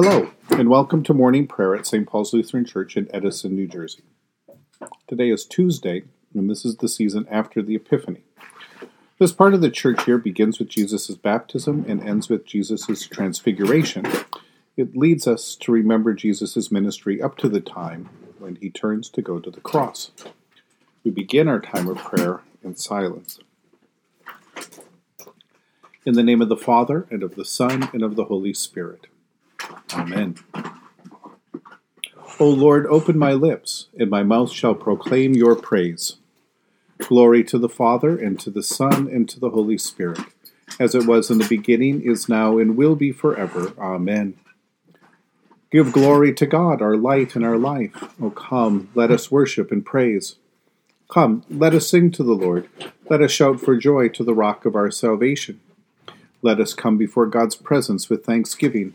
Hello, and welcome to morning prayer at St. Paul's Lutheran Church in Edison, New Jersey. Today is Tuesday, and this is the season after the Epiphany. This part of the church year begins with Jesus' baptism and ends with Jesus' transfiguration. It leads us to remember Jesus' ministry up to the time when he turns to go to the cross. We begin our time of prayer in silence. In the name of the Father, and of the Son, and of the Holy Spirit. Amen. O Lord, open my lips, and my mouth shall proclaim your praise. Glory to the Father, and to the Son, and to the Holy Spirit, as it was in the beginning, is now, and will be forever. Amen. Give glory to God, our light and our life. O come, let us worship and praise. Come, let us sing to the Lord. Let us shout for joy to the rock of our salvation. Let us come before God's presence with thanksgiving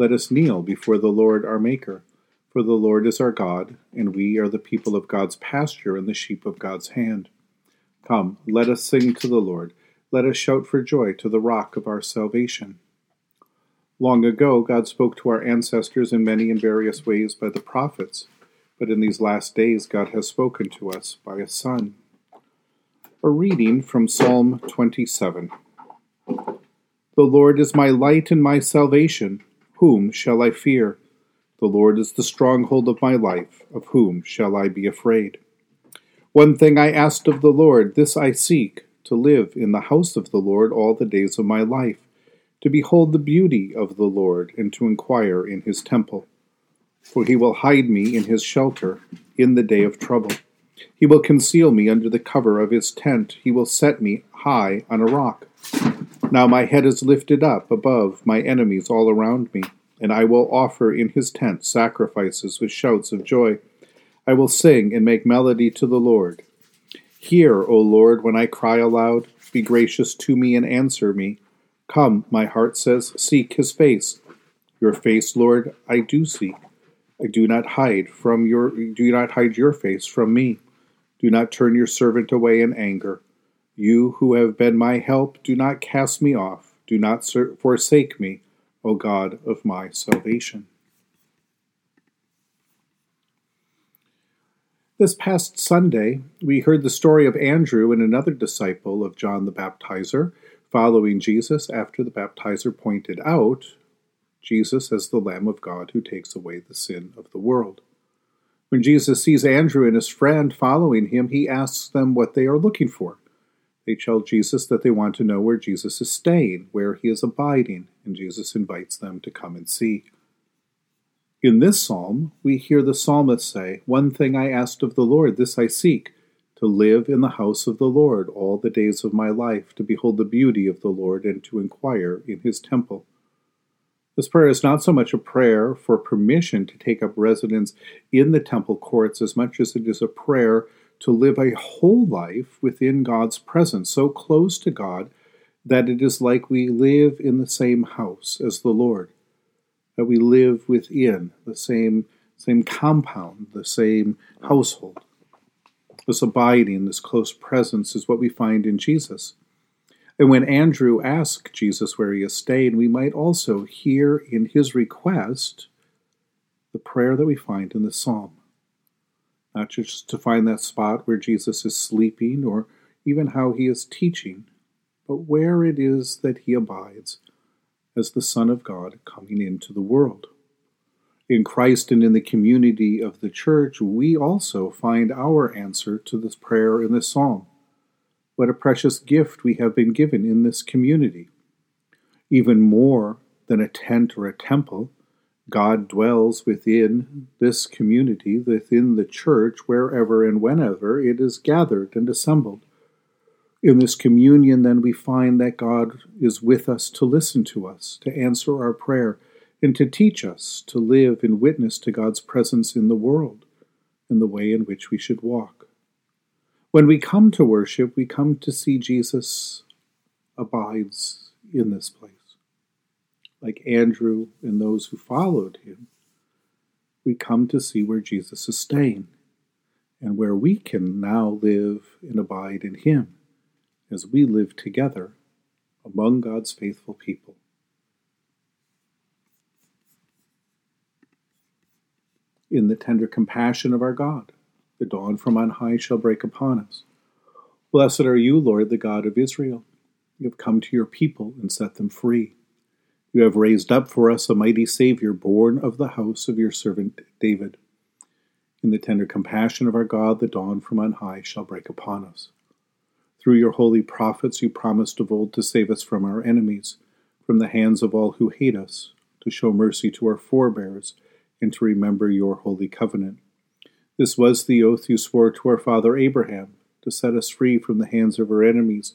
Let us kneel before the Lord our Maker. For the Lord is our God, and we are the people of God's pasture and the sheep of God's hand. Come, let us sing to the Lord. Let us shout for joy to the rock of our salvation. Long ago, God spoke to our ancestors in many and various ways by the prophets, but in these last days, God has spoken to us by a Son. A reading from Psalm 27. The Lord is my light and my salvation. Whom shall I fear? The Lord is the stronghold of my life. Of whom shall I be afraid? One thing I asked of the Lord, this I seek, to live in the house of the Lord all the days of my life, to behold the beauty of the Lord, and to inquire in his temple. For he will hide me in his shelter in the day of trouble. He will conceal me under the cover of his tent. He will set me high on a rock. Now my head is lifted up above my enemies all around me, and I will offer in his tent sacrifices with shouts of joy. I will sing and make melody to the Lord. Hear, O Lord, when I cry aloud. Be gracious to me and answer me. Come, my heart says, seek his face. Your face, Lord, I do seek. I do not hide from your do not hide your face from me. Do not turn your servant away in anger. You who have been my help, do not cast me off. Do not forsake me, O God of my salvation. This past Sunday, we heard the story of Andrew and another disciple of John the Baptizer following Jesus after the baptizer pointed out Jesus as the Lamb of God who takes away the sin of the world. When Jesus sees Andrew and his friend following him, he asks them what they are looking for. They tell Jesus that they want to know where Jesus is staying, where he is abiding, and Jesus invites them to come and see. In this psalm, we hear the psalmist say, One thing I asked of the Lord, this I seek, to live in the house of the Lord all the days of my life, to behold the beauty of the Lord, and to inquire in his temple. This prayer is not so much a prayer for permission to take up residence in the temple courts as much as it is a prayer to live a whole life within God's presence, so close to God that it is like we live in the same house as the Lord, that we live within the same, same compound, the same household. This abiding, this close presence is what we find in Jesus. And when Andrew asked Jesus where he is staying, we might also hear in his request the prayer that we find in the psalm not just to find that spot where Jesus is sleeping or even how he is teaching, but where it is that he abides as the Son of God coming into the world. In Christ and in the community of the church, we also find our answer to this prayer in this psalm. What a precious gift we have been given in this community. Even more than a tent or a temple, God dwells within this community, within the church, wherever and whenever it is gathered and assembled. In this communion, then, we find that God is with us to listen to us, to answer our prayer, and to teach us to live in witness to God's presence in the world and the way in which we should walk. When we come to worship, we come to see Jesus abides in this place. Like Andrew and those who followed him, we come to see where Jesus is staying and where we can now live and abide in him as we live together among God's faithful people. In the tender compassion of our God, the dawn from on high shall break upon us. Blessed are you, Lord, the God of Israel. You have come to your people and set them free. You have raised up for us a mighty Savior, born of the house of your servant David. In the tender compassion of our God, the dawn from on high shall break upon us. Through your holy prophets, you promised of old to save us from our enemies, from the hands of all who hate us, to show mercy to our forebears, and to remember your holy covenant. This was the oath you swore to our father Abraham, to set us free from the hands of our enemies,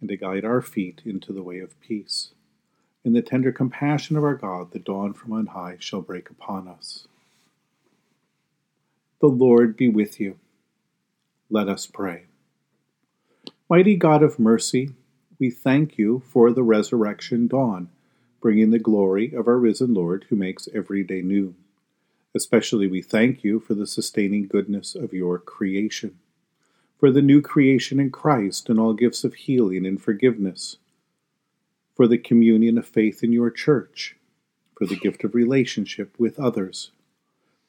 and to guide our feet into the way of peace. In the tender compassion of our God, the dawn from on high shall break upon us. The Lord be with you. Let us pray. Mighty God of mercy, we thank you for the resurrection dawn, bringing the glory of our risen Lord who makes every day new. Especially we thank you for the sustaining goodness of your creation, for the new creation in Christ and all gifts of healing and forgiveness, for the communion of faith in your church, for the gift of relationship with others,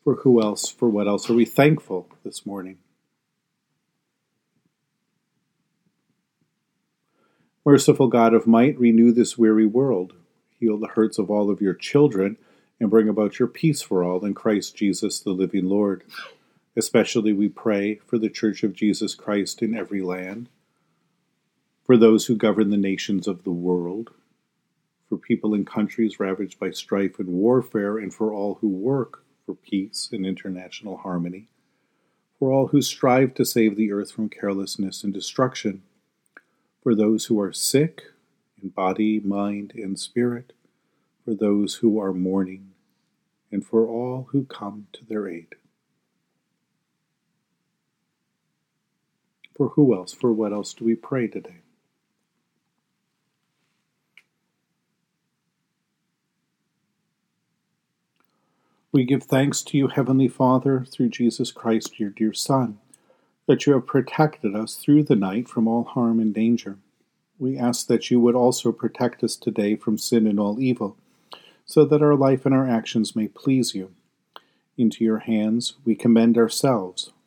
for who else, for what else are we thankful this morning? Merciful God of might, renew this weary world. Heal the hurts of all of your children and bring about your peace for all in Christ Jesus, the living Lord. Especially we pray for the Church of Jesus Christ in every land, for those who govern the nations of the world, for people in countries ravaged by strife and warfare, and for all who work for peace and international harmony, for all who strive to save the earth from carelessness and destruction, for those who are sick in body, mind, and spirit, for those who are mourning, and for all who come to their aid. For who else, for what else do we pray today? We give thanks to you, Heavenly Father, through Jesus Christ, your dear Son, that you have protected us through the night from all harm and danger. We ask that you would also protect us today from sin and all evil, so that our life and our actions may please you. Into your hands we commend ourselves,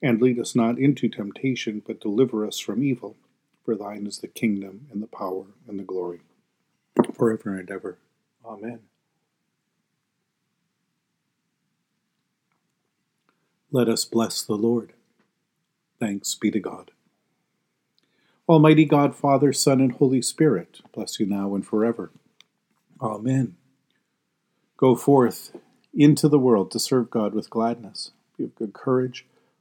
And lead us not into temptation, but deliver us from evil. For thine is the kingdom, and the power, and the glory, forever and ever. Amen. Let us bless the Lord. Thanks be to God. Almighty God, Father, Son, and Holy Spirit, bless you now and forever. Amen. Go forth into the world to serve God with gladness. Be of good courage.